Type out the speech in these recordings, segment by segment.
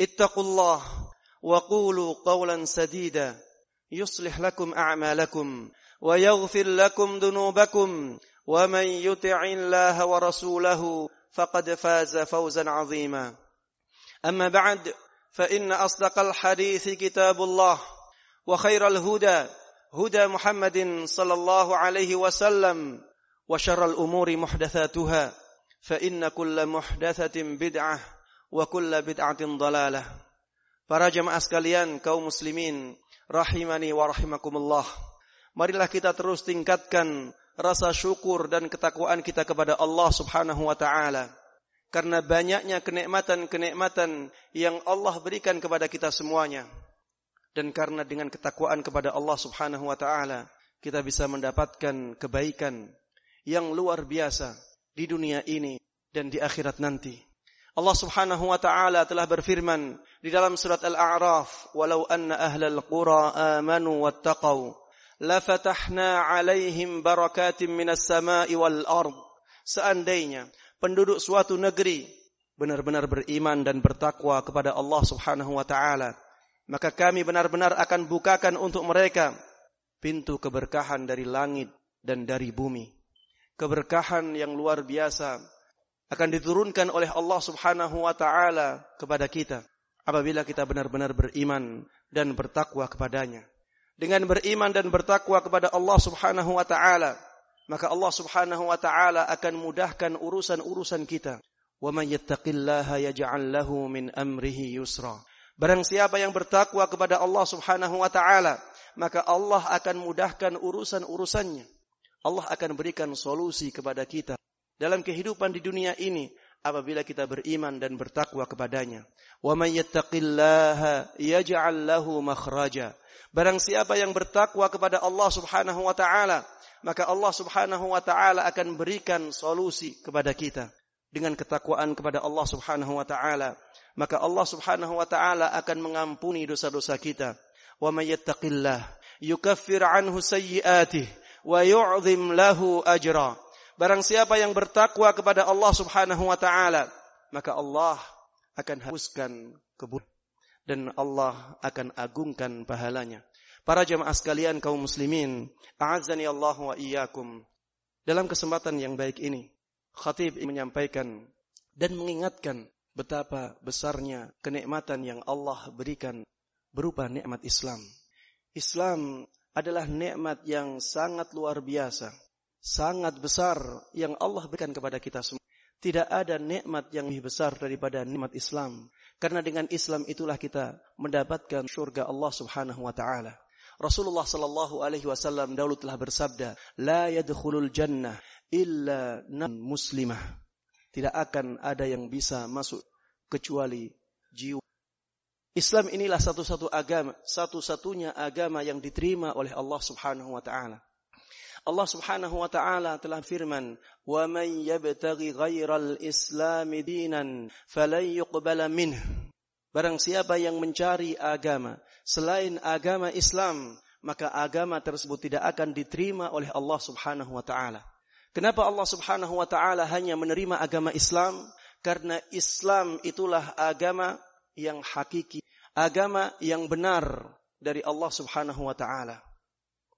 اتقوا الله وقولوا قولا سديدا. يصلح لكم أعمالكم ويغفر لكم ذنوبكم. ومن يطع الله ورسوله فقد فاز فوزا عظيما. أما بعد فإن أصدق الحديث كتاب الله وخير الهدى هدى محمد صلى الله عليه وسلم وشر الأمور محدثاتها فإن كل محدثة بدعة wa kulla bid'atin dalalah. Para jemaah sekalian kaum muslimin rahimani wa rahimakumullah. Marilah kita terus tingkatkan rasa syukur dan ketakwaan kita kepada Allah Subhanahu wa taala. Karena banyaknya kenikmatan-kenikmatan yang Allah berikan kepada kita semuanya. Dan karena dengan ketakwaan kepada Allah Subhanahu wa taala, kita bisa mendapatkan kebaikan yang luar biasa di dunia ini dan di akhirat nanti. Allah Subhanahu wa taala telah berfirman di dalam surat Al-A'raf, "Walau anna ahlal qura amanu wattaqau, lafatahna 'alaihim barakatim minas sama'i wal ard." Seandainya penduduk suatu negeri benar-benar beriman dan bertakwa kepada Allah Subhanahu wa taala, maka kami benar-benar akan bukakan untuk mereka pintu keberkahan dari langit dan dari bumi. Keberkahan yang luar biasa akan diturunkan oleh Allah Subhanahu wa taala kepada kita apabila kita benar-benar beriman dan bertakwa kepadanya. Dengan beriman dan bertakwa kepada Allah Subhanahu wa taala, maka Allah Subhanahu wa taala akan mudahkan urusan-urusan kita. Wa may yattaqillaha yaj'al lahu min amrihi yusra. Barang siapa yang bertakwa kepada Allah Subhanahu wa taala, maka Allah akan mudahkan urusan-urusannya. Allah akan berikan solusi kepada kita dalam kehidupan di dunia ini apabila kita beriman dan bertakwa kepadanya. Wa may yattaqillaha yaj'al lahu makhraja. Barang siapa yang bertakwa kepada Allah Subhanahu wa taala, maka Allah Subhanahu wa taala akan berikan solusi kepada kita. Dengan ketakwaan kepada Allah Subhanahu wa taala, maka Allah Subhanahu wa taala akan mengampuni dosa-dosa kita. Wa may yattaqillah yukaffir anhu sayyi'atihi wa yu'zim lahu ajra. Barang siapa yang bertakwa kepada Allah Subhanahu wa taala, maka Allah akan hapuskan kebun dan Allah akan agungkan pahalanya. Para jemaah sekalian kaum muslimin, a'azzani Allah wa iyyakum. Dalam kesempatan yang baik ini, khatib menyampaikan dan mengingatkan betapa besarnya kenikmatan yang Allah berikan berupa nikmat Islam. Islam adalah nikmat yang sangat luar biasa sangat besar yang Allah berikan kepada kita semua. Tidak ada nikmat yang lebih besar daripada nikmat Islam. Karena dengan Islam itulah kita mendapatkan surga Allah Subhanahu wa taala. Rasulullah sallallahu alaihi wasallam dahulu telah bersabda, "La yadkhulul jannah illa nan muslimah." Tidak akan ada yang bisa masuk kecuali jiwa Islam inilah satu-satu agama, satu-satunya agama yang diterima oleh Allah Subhanahu wa taala. Allah Subhanahu wa taala telah firman, "Wa man yabtaghi ghairal Islam dinan falan yuqbala minh." Barang siapa yang mencari agama selain agama Islam, maka agama tersebut tidak akan diterima oleh Allah Subhanahu wa taala. Kenapa Allah Subhanahu wa taala hanya menerima agama Islam? Karena Islam itulah agama yang hakiki, agama yang benar dari Allah Subhanahu wa taala.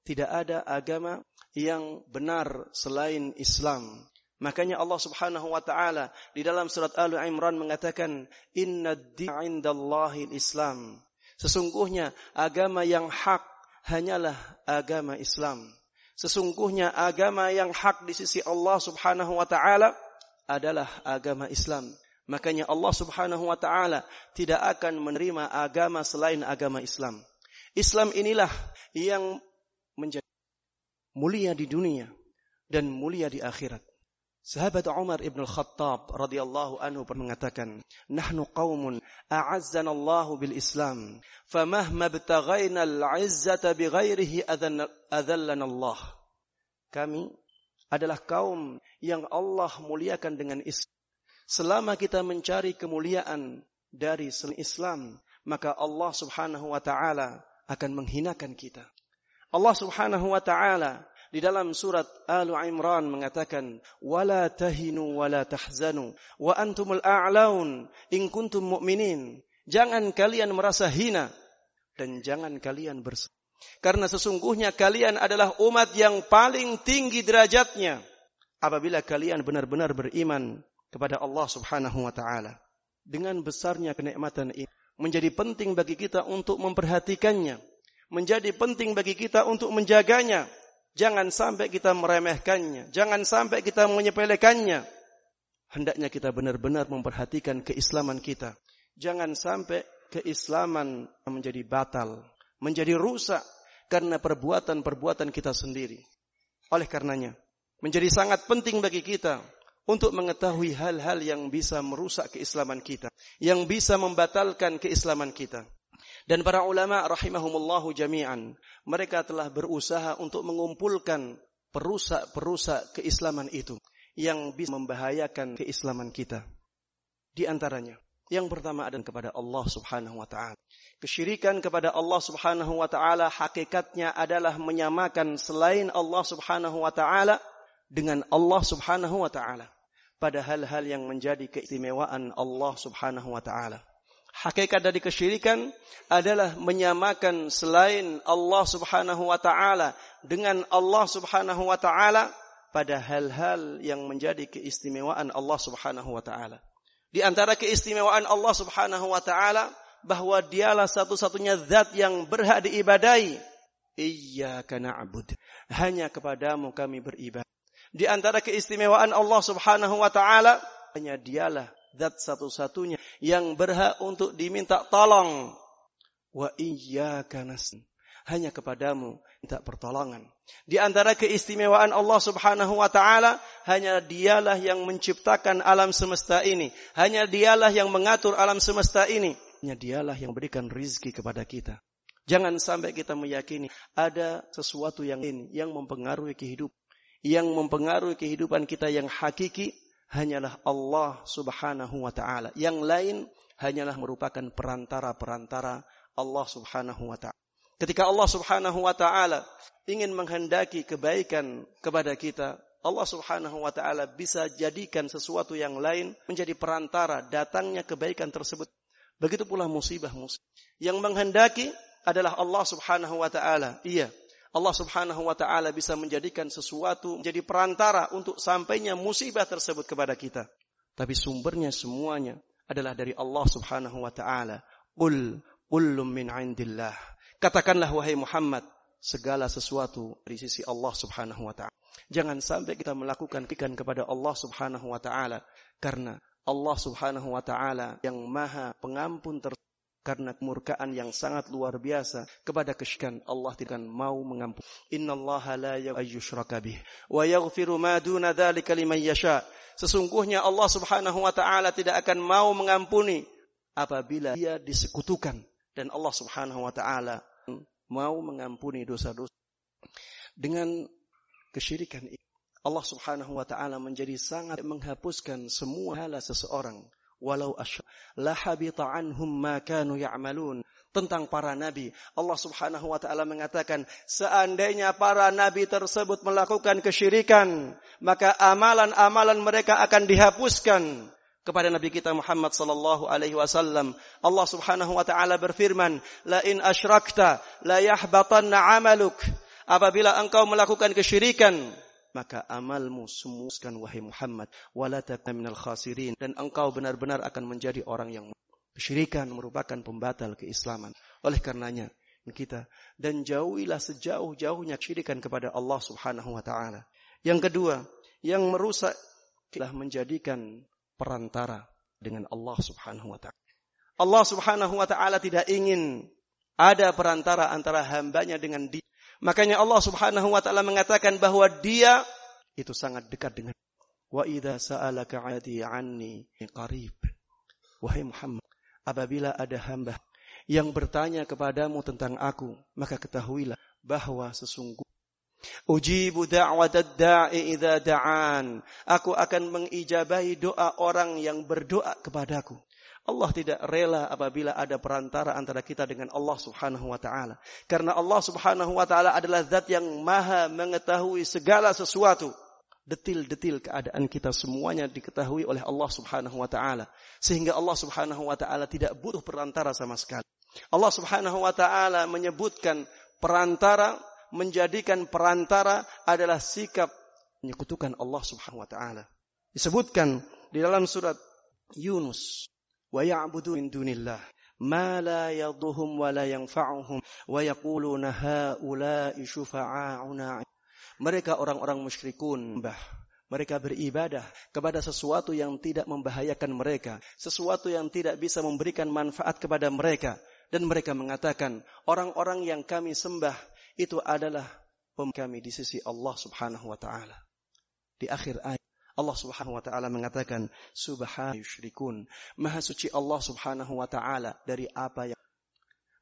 Tidak ada agama yang benar selain Islam. Makanya Allah Subhanahu wa taala di dalam surat Al Imran mengatakan inna indallahi Islam. Sesungguhnya agama yang hak hanyalah agama Islam. Sesungguhnya agama yang hak di sisi Allah Subhanahu wa taala adalah agama Islam. Makanya Allah Subhanahu wa taala tidak akan menerima agama selain agama Islam. Islam inilah yang menjadi mulia di dunia dan mulia di akhirat. Sahabat Umar ibn al-Khattab radhiyallahu anhu pernah mengatakan, "Nahnu qaumun a'azzana Allah bil Islam, famahma btaghaina al-'izzata bighairihi adallana Allah." Kami adalah kaum yang Allah muliakan dengan Islam. Selama kita mencari kemuliaan dari Islam, maka Allah Subhanahu wa taala akan menghinakan kita. Allah Subhanahu wa taala di dalam surat Al Imran mengatakan wala tahinu wala tahzanu wa antumul a'laun in kuntum mu'minin. Jangan kalian merasa hina dan jangan kalian bersedih. Karena sesungguhnya kalian adalah umat yang paling tinggi derajatnya apabila kalian benar-benar beriman kepada Allah Subhanahu wa taala. Dengan besarnya kenikmatan ini menjadi penting bagi kita untuk memperhatikannya, menjadi penting bagi kita untuk menjaganya Jangan sampai kita meremehkannya. Jangan sampai kita menyepelekannya. Hendaknya kita benar-benar memperhatikan keislaman kita. Jangan sampai keislaman menjadi batal. Menjadi rusak karena perbuatan-perbuatan kita sendiri. Oleh karenanya, menjadi sangat penting bagi kita untuk mengetahui hal-hal yang bisa merusak keislaman kita. Yang bisa membatalkan keislaman kita. Dan para ulama rahimahumullahu jami'an, mereka telah berusaha untuk mengumpulkan perusak-perusak keislaman itu yang bisa membahayakan keislaman kita. Di antaranya, yang pertama adalah kepada Allah Subhanahu wa taala. Kesyirikan kepada Allah Subhanahu wa taala hakikatnya adalah menyamakan selain Allah Subhanahu wa taala dengan Allah Subhanahu wa taala pada hal-hal yang menjadi keistimewaan Allah Subhanahu wa taala. Hakikat dari kesyirikan adalah menyamakan selain Allah Subhanahu wa taala dengan Allah Subhanahu wa taala pada hal-hal yang menjadi keistimewaan Allah Subhanahu wa taala. Di antara keistimewaan Allah Subhanahu wa taala bahwa dialah satu-satunya zat yang berhak diibadai. Iyyaka na'bud. Hanya kepadamu kami beribadah. Di antara keistimewaan Allah Subhanahu wa taala hanya dialah zat satu-satunya yang berhak untuk diminta tolong. Wa iyyaka Hanya kepadamu minta pertolongan. Di antara keistimewaan Allah Subhanahu wa taala, hanya Dialah yang menciptakan alam semesta ini. Hanya Dialah yang mengatur alam semesta ini. Hanya Dialah yang berikan rizki kepada kita. Jangan sampai kita meyakini ada sesuatu yang ini yang mempengaruhi kehidupan, yang mempengaruhi kehidupan kita yang hakiki hanyalah Allah Subhanahu wa taala. Yang lain hanyalah merupakan perantara-perantara Allah Subhanahu wa taala. Ketika Allah Subhanahu wa taala ingin menghendaki kebaikan kepada kita, Allah Subhanahu wa taala bisa jadikan sesuatu yang lain menjadi perantara datangnya kebaikan tersebut. Begitu pula musibah-musibah. Yang menghendaki adalah Allah Subhanahu wa taala. Iya, Allah Subhanahu wa taala bisa menjadikan sesuatu menjadi perantara untuk sampainya musibah tersebut kepada kita. Tapi sumbernya semuanya adalah dari Allah Subhanahu wa taala. Qul kullum min indillah. Katakanlah wahai Muhammad, segala sesuatu dari sisi Allah Subhanahu wa taala. Jangan sampai kita melakukan pikan kepada Allah Subhanahu wa taala karena Allah Subhanahu wa taala yang Maha Pengampun ter karena kemurkaan yang sangat luar biasa kepada kesyirikan Allah tidak mau mengampuni. Innallaha la yushraka bih wa yaghfiru ma duna dzalika liman yasha. Sesungguhnya Allah Subhanahu wa taala tidak akan mau mengampuni apabila dia disekutukan dan Allah Subhanahu wa taala mau mengampuni dosa-dosa dengan kesyirikan. Allah Subhanahu wa taala menjadi sangat menghapuskan semua hala seseorang walau asy la habita anhum ma kanu ya'malun. Tentang para nabi Allah Subhanahu wa taala mengatakan seandainya para nabi tersebut melakukan kesyirikan maka amalan-amalan mereka akan dihapuskan. Kepada Nabi kita Muhammad sallallahu alaihi wasallam Allah Subhanahu wa taala berfirman la in asyrakta la yahbatanna amaluk. Apabila engkau melakukan kesyirikan maka amalmu semuskan wahai Muhammad wala minal khasirin dan engkau benar-benar akan menjadi orang yang kesyirikan merupakan pembatal keislaman Oleh karenanya kita dan jauhilah sejauh-jauhnya syirikan kepada Allah Subhanahu wa taala. Yang kedua, yang merusak telah menjadikan perantara dengan Allah Subhanahu wa taala. Allah Subhanahu wa taala tidak ingin ada perantara antara hambanya dengan dia. Makanya Allah Subhanahu wa taala mengatakan bahwa dia itu sangat dekat dengan Wa idza sa'alaka 'adi 'anni qarib. Wahai Muhammad, apabila ada hamba yang bertanya kepadamu tentang aku, maka ketahuilah bahwa sesungguhnya Ujibu da'i idza da'an. Aku akan mengijabahi doa orang yang berdoa kepadaku. Allah tidak rela apabila ada perantara antara kita dengan Allah Subhanahu wa taala. Karena Allah Subhanahu wa taala adalah zat yang maha mengetahui segala sesuatu. Detil-detil keadaan kita semuanya diketahui oleh Allah Subhanahu wa taala. Sehingga Allah Subhanahu wa taala tidak butuh perantara sama sekali. Allah Subhanahu wa taala menyebutkan perantara menjadikan perantara adalah sikap menyekutukan Allah Subhanahu wa taala. Disebutkan di dalam surat Yunus, "Wa ya'budu min dunillah ma la yadhuhum wa la yanfa'uhum wa yaquluna haula'i syufa'auna." Mereka orang-orang musyrikun, bah, mereka beribadah kepada sesuatu yang tidak membahayakan mereka, sesuatu yang tidak bisa memberikan manfaat kepada mereka. Dan mereka mengatakan, orang-orang yang kami sembah itu adalah kami di sisi Allah subhanahu wa ta'ala. Di akhir ayat, Allah subhanahu wa ta'ala mengatakan, Subhanahu yushrikun. Maha suci Allah subhanahu wa ta'ala dari apa yang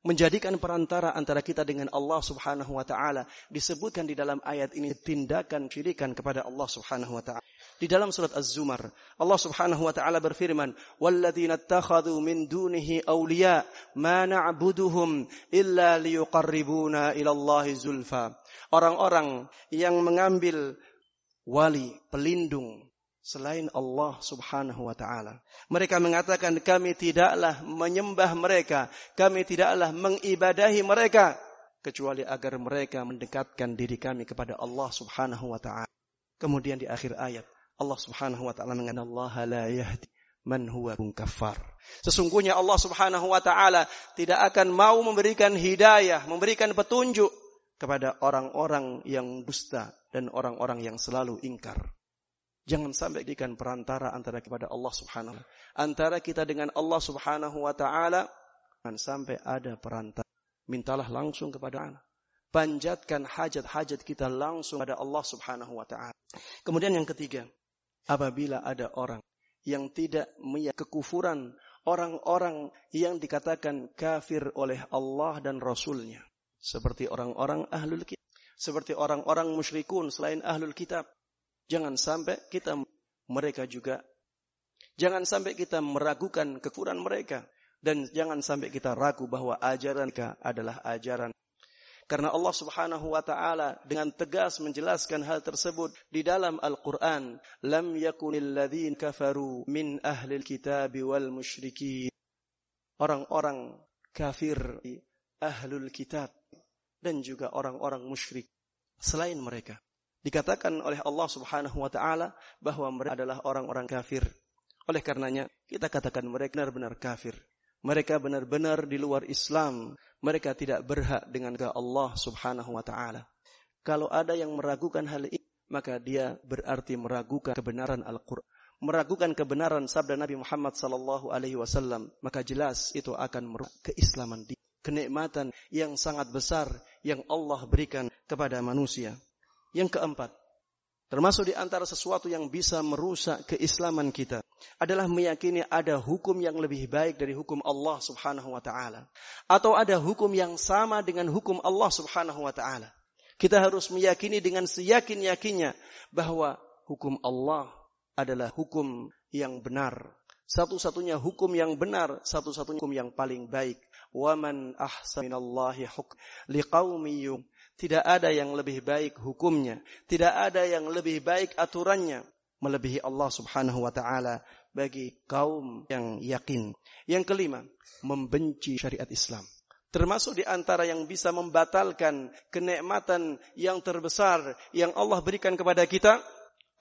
menjadikan perantara antara kita dengan Allah Subhanahu wa taala disebutkan di dalam ayat ini tindakan syirikan kepada Allah Subhanahu wa taala. Di dalam surat Az-Zumar, Allah Subhanahu wa taala berfirman, "Walladzina ittakhadhu min dunihi awliya ma na'buduhum illa liyuqarribuna ila Allahi zulfa." Orang-orang yang mengambil wali, pelindung selain Allah Subhanahu wa taala. Mereka mengatakan kami tidaklah menyembah mereka, kami tidaklah mengibadahi mereka kecuali agar mereka mendekatkan diri kami kepada Allah Subhanahu wa taala. Kemudian di akhir ayat Allah Subhanahu wa taala mengatakan Allah la yahdi man huwa kafar. Sesungguhnya Allah Subhanahu wa taala tidak akan mau memberikan hidayah, memberikan petunjuk kepada orang-orang yang dusta dan orang-orang yang selalu ingkar. Jangan sampai dikan perantara antara kepada Allah Subhanahu antara kita dengan Allah Subhanahu wa taala jangan sampai ada perantara. Mintalah langsung kepada Allah. Panjatkan hajat-hajat kita langsung pada Allah Subhanahu wa taala. Kemudian yang ketiga, apabila ada orang yang tidak meyakini kekufuran orang-orang yang dikatakan kafir oleh Allah dan Rasulnya. Seperti orang-orang ahlul kitab. Seperti orang-orang musyrikun selain ahlul kitab. Jangan sampai kita mereka juga. Jangan sampai kita meragukan kekufuran mereka. Dan jangan sampai kita ragu bahwa ajaran mereka adalah ajaran karena Allah Subhanahu wa taala dengan tegas menjelaskan hal tersebut di dalam Al-Qur'an, "Lam yakunil ladzina kafaru min ahlil kitab wal musyrikin." Orang-orang kafir ahlul kitab dan juga orang-orang musyrik selain mereka. Dikatakan oleh Allah Subhanahu wa taala bahwa mereka adalah orang-orang kafir. Oleh karenanya, kita katakan mereka benar-benar kafir. Mereka benar-benar di luar Islam mereka tidak berhak dengan Allah Subhanahu wa taala. Kalau ada yang meragukan hal ini, maka dia berarti meragukan kebenaran Al-Qur'an. Meragukan kebenaran sabda Nabi Muhammad sallallahu alaihi wasallam, maka jelas itu akan merusak keislaman dia. Kenikmatan yang sangat besar yang Allah berikan kepada manusia. Yang keempat, Termasuk di antara sesuatu yang bisa merusak keislaman kita adalah meyakini ada hukum yang lebih baik dari hukum Allah Subhanahu wa taala atau ada hukum yang sama dengan hukum Allah Subhanahu wa taala. Kita harus meyakini dengan seyakin-yakinnya bahwa hukum Allah adalah hukum yang benar. Satu-satunya hukum yang benar, satu-satunya hukum yang paling baik. Waman ahsanallahi hukm liqaumi tidak ada yang lebih baik hukumnya. Tidak ada yang lebih baik aturannya. Melebihi Allah subhanahu wa ta'ala bagi kaum yang yakin. Yang kelima, membenci syariat Islam. Termasuk di antara yang bisa membatalkan kenikmatan yang terbesar yang Allah berikan kepada kita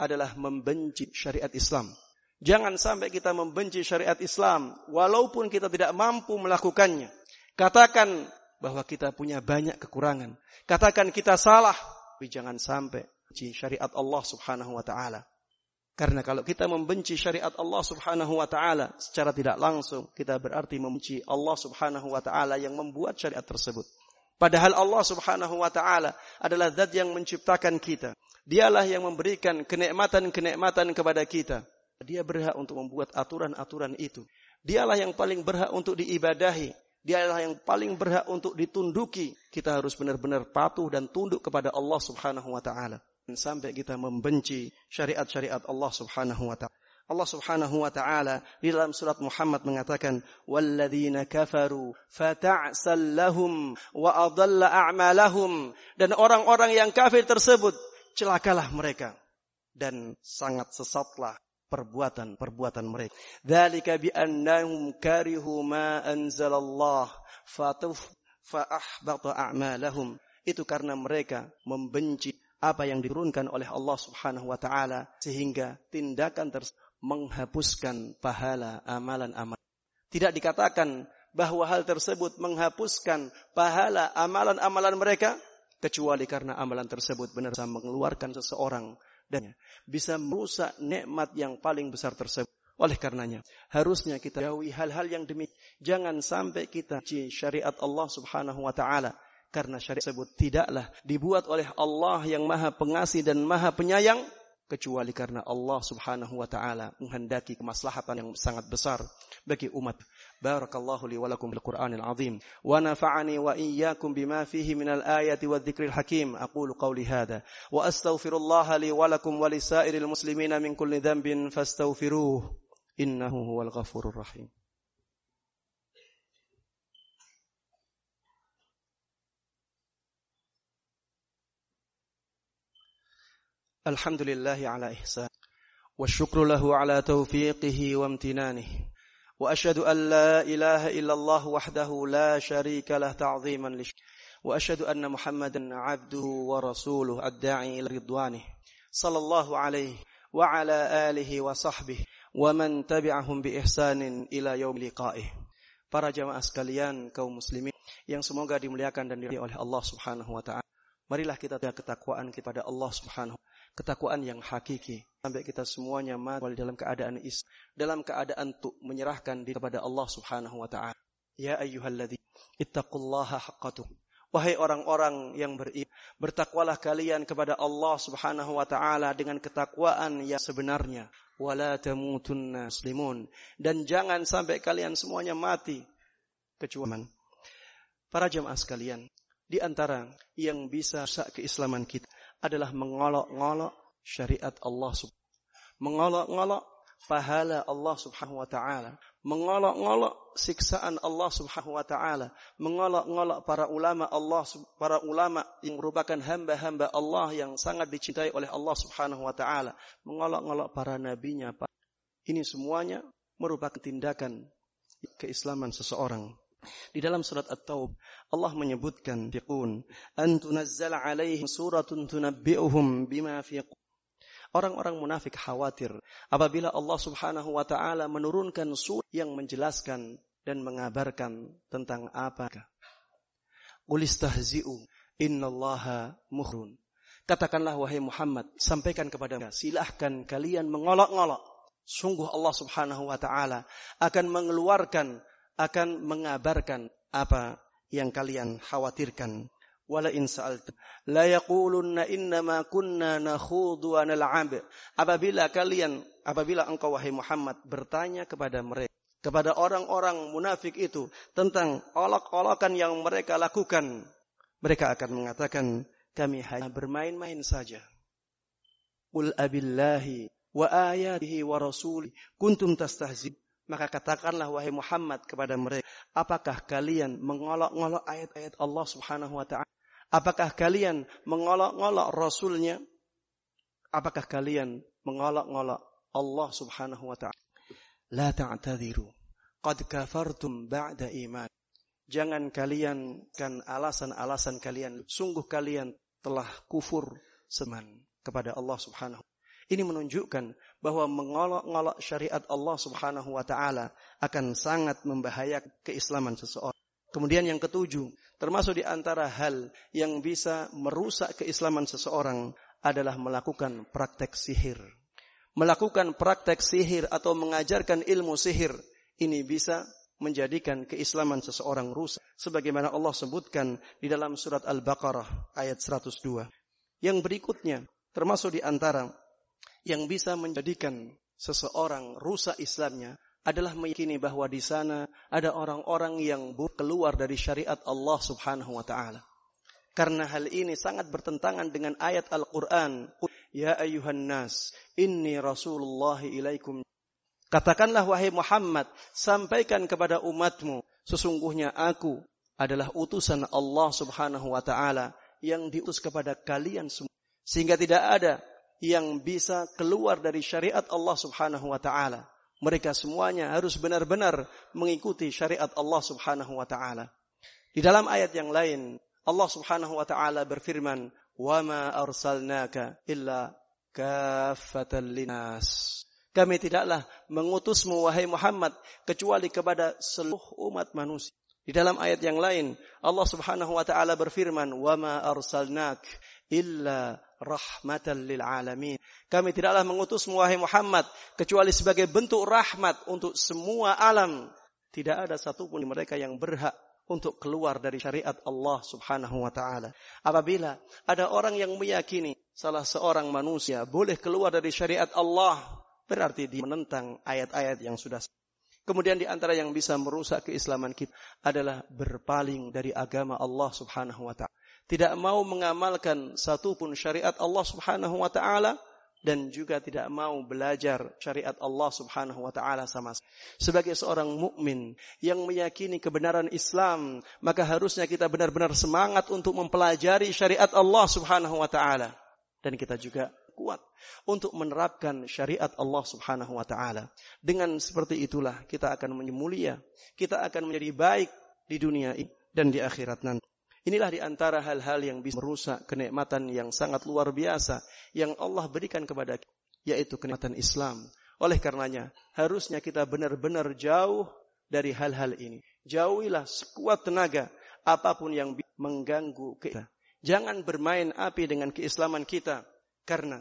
adalah membenci syariat Islam. Jangan sampai kita membenci syariat Islam walaupun kita tidak mampu melakukannya. Katakan bahwa kita punya banyak kekurangan. Katakan kita salah, tapi jangan sampai syariat Allah Subhanahu wa taala. Karena kalau kita membenci syariat Allah Subhanahu wa taala secara tidak langsung, kita berarti membenci Allah Subhanahu wa taala yang membuat syariat tersebut. Padahal Allah Subhanahu wa taala adalah zat yang menciptakan kita. Dialah yang memberikan kenikmatan-kenikmatan kepada kita. Dia berhak untuk membuat aturan-aturan itu. Dialah yang paling berhak untuk diibadahi. Dialah yang paling berhak untuk ditunduki. Kita harus benar-benar patuh dan tunduk kepada Allah Subhanahu wa taala. Sampai kita membenci syariat-syariat Allah Subhanahu wa taala. Allah Subhanahu wa taala di dalam surat Muhammad mengatakan kafaru fata'sal lahum wa adalla a'malahum dan orang-orang yang kafir tersebut celakalah mereka dan sangat sesatlah perbuatan-perbuatan mereka. Dzalika bi annahum karihu ma anzalallah fatuf fa ahbata a'malahum. Itu karena mereka membenci apa yang diturunkan oleh Allah Subhanahu wa taala sehingga tindakan tersebut menghapuskan pahala amalan-amalan. Tidak dikatakan bahwa hal tersebut menghapuskan pahala amalan-amalan mereka kecuali karena amalan tersebut benar bisa mengeluarkan seseorang dan bisa merusak nikmat yang paling besar tersebut. Oleh karenanya, harusnya kita jauhi hal-hal yang demi jangan sampai kita syariat Allah Subhanahu wa taala karena syariat tersebut tidaklah dibuat oleh Allah yang Maha Pengasih dan Maha Penyayang kecuali karena Allah Subhanahu wa taala menghendaki kemaslahatan yang sangat besar bagi umat. Barakallahu li wa lakum bil Qur'anil azim wa nafa'ani wa iyyakum bima fihi minal ayati wadh-dhikril hakim. Aqulu qawli hadha wa astaghfirullaha li wa lakum wa lisairil muslimina min kulli dhanbin fastaghfiruhu innahu huwal ghafurur rahim. الحمد لله على إحسان والشكر له على توفيقه وامتنانه وأشهد أن لا إله إلا الله وحده لا شريك له تعظيما لش وأشهد أن محمدا عبده ورسوله الداعي إلى رضوانه صلى الله عليه وعلى آله وصحبه ومن تبعهم بإحسان إلى يوم لقائه Para jamaah sekalian kaum muslimin yang semoga dimuliakan dan diridhai oleh Allah Subhanahu wa taala. Marilah kita ketakwaan kepada Allah Subhanahu ketakwaan yang hakiki sampai kita semuanya mati dalam keadaan is dalam keadaan untuk menyerahkan diri kepada Allah Subhanahu wa taala. Ya ayyuhalladzina ittaqullaha haqqatuh. Wahai orang-orang yang beriman, bertakwalah kalian kepada Allah Subhanahu wa taala dengan ketakwaan yang sebenarnya. Wala tamutunna muslimun dan jangan sampai kalian semuanya mati kecuali para jemaah sekalian di antara yang bisa rusak keislaman kita adalah mengolok-ngolok syariat Allah mengolok-ngolok pahala Allah subhanahu wa ta'ala mengolok-ngolok siksaan Allah subhanahu wa ta'ala mengolok-ngolok para ulama Allah para ulama yang merupakan hamba-hamba Allah yang sangat dicintai oleh Allah subhanahu wa ta'ala mengolok-ngolok para nabinya ini semuanya merupakan tindakan keislaman seseorang di dalam surat At-Taub Allah menyebutkan fiqun an alaihim suratun tunabbi'uhum bima fi Orang-orang munafik khawatir apabila Allah Subhanahu wa taala menurunkan surat yang menjelaskan dan mengabarkan tentang apa. Qulistahzi'u innallaha muhrun. Katakanlah wahai Muhammad, sampaikan kepada mereka, silahkan kalian mengolok-ngolok. Sungguh Allah Subhanahu wa taala akan mengeluarkan akan mengabarkan apa yang kalian khawatirkan. Wala in sa'altu la yaqulunna innama kunna nakhudu wa nal'ab. Apabila kalian apabila engkau wahai Muhammad bertanya kepada mereka kepada orang-orang munafik itu tentang olok-olokan yang mereka lakukan, mereka akan mengatakan kami hanya bermain-main saja. Qul abillahi wa ayatihi wa rasuli kuntum tastahzi maka katakanlah wahai Muhammad kepada mereka, apakah kalian mengolok-ngolok ayat-ayat Allah Subhanahu wa taala? Apakah kalian mengolok-ngolok rasulnya? Apakah kalian mengolok-ngolok Allah Subhanahu wa taala? La ta'tadiru. Qad kafartum ba'da iman. Jangan kalian kan alasan-alasan kalian. Sungguh kalian telah kufur seman kepada Allah Subhanahu ini menunjukkan bahwa mengolok-ngolok syariat Allah Subhanahu wa taala akan sangat membahayakan keislaman seseorang. Kemudian yang ketujuh, termasuk di antara hal yang bisa merusak keislaman seseorang adalah melakukan praktek sihir. Melakukan praktek sihir atau mengajarkan ilmu sihir ini bisa menjadikan keislaman seseorang rusak sebagaimana Allah sebutkan di dalam surat Al-Baqarah ayat 102. Yang berikutnya termasuk di antara yang bisa menjadikan seseorang rusak Islamnya adalah meyakini bahwa di sana ada orang-orang yang keluar dari syariat Allah Subhanahu wa taala. Karena hal ini sangat bertentangan dengan ayat Al-Qur'an, "Ya ayuhan nas, inni Rasulullah ilaikum Katakanlah wahai Muhammad, sampaikan kepada umatmu, sesungguhnya aku adalah utusan Allah Subhanahu wa taala yang diutus kepada kalian semua. Sehingga tidak ada yang bisa keluar dari syariat Allah Subhanahu wa taala. Mereka semuanya harus benar-benar mengikuti syariat Allah Subhanahu wa taala. Di dalam ayat yang lain, Allah Subhanahu wa taala berfirman, "Wa ma arsalnaka illa kaffatan linas." Kami tidaklah mengutusmu wahai Muhammad kecuali kepada seluruh umat manusia. Di dalam ayat yang lain Allah Subhanahu wa taala berfirman, "Wa ma arsalnak illa rahmatan lil alamin." Kami tidaklah mengutusmu wahai Muhammad kecuali sebagai bentuk rahmat untuk semua alam. Tidak ada satupun mereka yang berhak untuk keluar dari syariat Allah Subhanahu wa taala. Apabila ada orang yang meyakini salah seorang manusia boleh keluar dari syariat Allah, Berarti dia menentang ayat-ayat yang sudah Kemudian di antara yang bisa merusak keislaman kita adalah berpaling dari agama Allah Subhanahu wa taala. Tidak mau mengamalkan satu pun syariat Allah Subhanahu wa taala dan juga tidak mau belajar syariat Allah Subhanahu wa taala sama sebagai seorang mukmin yang meyakini kebenaran Islam maka harusnya kita benar-benar semangat untuk mempelajari syariat Allah Subhanahu wa taala dan kita juga kuat untuk menerapkan syariat Allah Subhanahu wa taala. Dengan seperti itulah kita akan menjadi kita akan menjadi baik di dunia ini dan di akhirat nanti. Inilah di antara hal-hal yang bisa merusak kenikmatan yang sangat luar biasa yang Allah berikan kepada kita, yaitu kenikmatan Islam. Oleh karenanya, harusnya kita benar-benar jauh dari hal-hal ini. Jauhilah sekuat tenaga apa pun yang mengganggu kita. Jangan bermain api dengan keislaman kita karena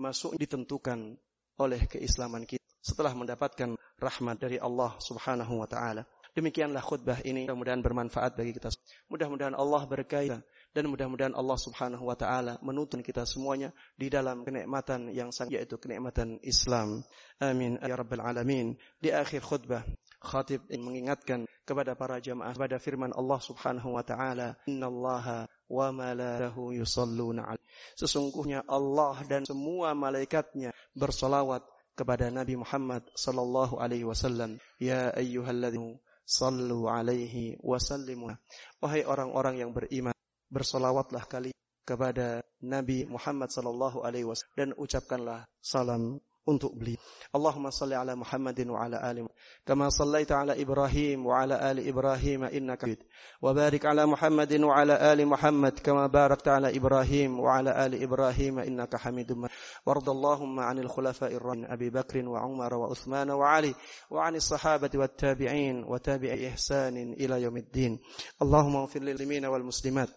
masuk ditentukan oleh keislaman kita setelah mendapatkan rahmat dari Allah Subhanahu wa taala. Demikianlah khutbah ini mudah-mudahan bermanfaat bagi kita. Mudah-mudahan Allah berkahi dan mudah-mudahan Allah Subhanahu wa taala menuntun kita semuanya di dalam kenikmatan yang sangat yaitu kenikmatan Islam. Amin ya rabbal alamin. Di akhir khutbah khatib mengingatkan kepada para jamaah pada firman Allah Subhanahu wa taala, "Innallaha wa malaikatahu yusalluna Sesungguhnya Allah dan semua malaikatnya bersolawat kepada Nabi Muhammad sallallahu alaihi wasallam. Ya ayyuhalladzina sallu alaihi wasallimu. Wahai orang-orang yang beriman, bersolawatlah kali kepada Nabi Muhammad sallallahu alaihi wasallam dan ucapkanlah salam untuk beli. Allahumma salli ala Muhammadin wa ala ali kama sallaita ala Ibrahim wa ala ali Ibrahim innaka Hamid. Wa barik ala Muhammadin wa ala ali Muhammad kama barakta ala Ibrahim wa ala ali Ibrahim innaka Hamidum Majid. Warda Allahumma 'anil khulafa'ir rasyidin Abi Bakr wa Umar wa Uthman wa Ali wa 'anis sahabati wat tabi'in wa tabi'i ihsanin ila yaumiddin. Allahumma ighfir lil wal muslimat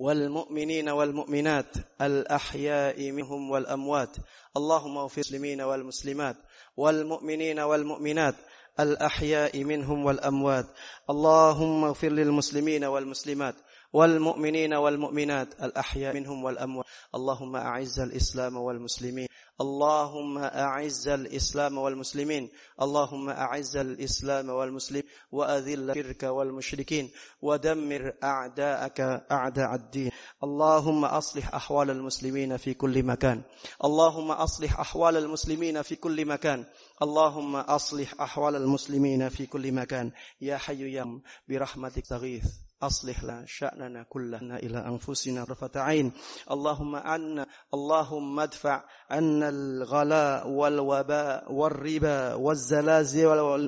والمؤمنين والمؤمنات الأحياء منهم والأموات. اللهم اغفر المسلمين والمسلمات والمؤمنين والمؤمنات الأحياء منهم والأموات. اللهم اغفر للمسلمين والمسلمات والمؤمنين والمؤمنات الأحياء منهم والأموات. اللهم أعز الإسلام والمسلمين. اللهم أعز الإسلام والمسلمين. اللهم أعز الإسلام والمسلمين. وأذل الشرك والمشركين. ودمر أعداءك أعداء الدين. اللهم أصلح أحوال المسلمين في كل مكان. اللهم أصلح أحوال المسلمين في كل مكان. اللهم أصلح أحوال المسلمين في كل مكان. يا حي يا برحمتك تغيث أصلح لنا شأننا كلنا إلى أنفسنا رفة عين. اللهم عنا اللهم ادفع عنا الغلاء والوباء والربا والزلازل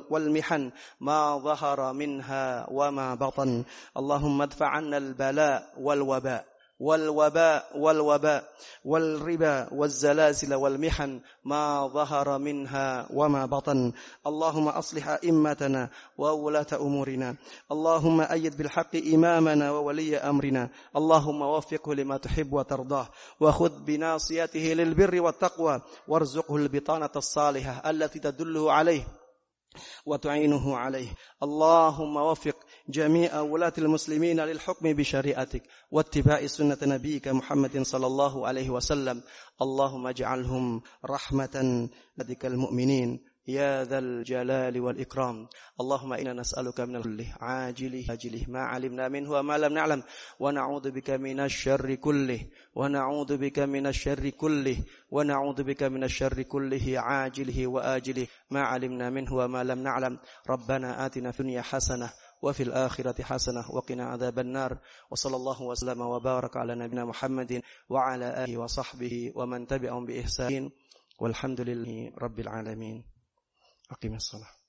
والمحن ما ظهر منها وما بطن. اللهم ادفع عنا البلاء والوباء والوباء والوباء والربا والزلازل والمحن ما ظهر منها وما بطن. اللهم أصلح أئمتنا وولاة أمورنا. اللهم أيد بالحق إمامنا وولي أمرنا. اللهم وفقه لما تحب وترضاه. وخذ بناصيته للبر والتقوى. وارزقه البطانة الصالحة التي تدله عليه وتعينه عليه. اللهم وفق جميع ولاة المسلمين للحكم بشريعتك واتباع سنة نبيك محمد صلى الله عليه وسلم. اللهم اجعلهم رحمة لديك المؤمنين. يا ذا الجلال والإكرام. اللهم إنا نسألك من كله عاجله عاجله ما علمنا منه وما لم نعلم. ونعوذ بك من الشر كله ونعوذ بك من الشر كله ونعوذ بك من الشر كله عاجله وآجله ما علمنا منه وما لم نعلم. ربنا آتنا في الدنيا حسنة وفي الآخرة حسنة وقنا عذاب النار. وصلى الله وسلم وبارك على نبينا محمد وعلى آله وصحبه ومن تبعهم بإحسان. والحمد لله رب العالمين. أقيم الصلاة.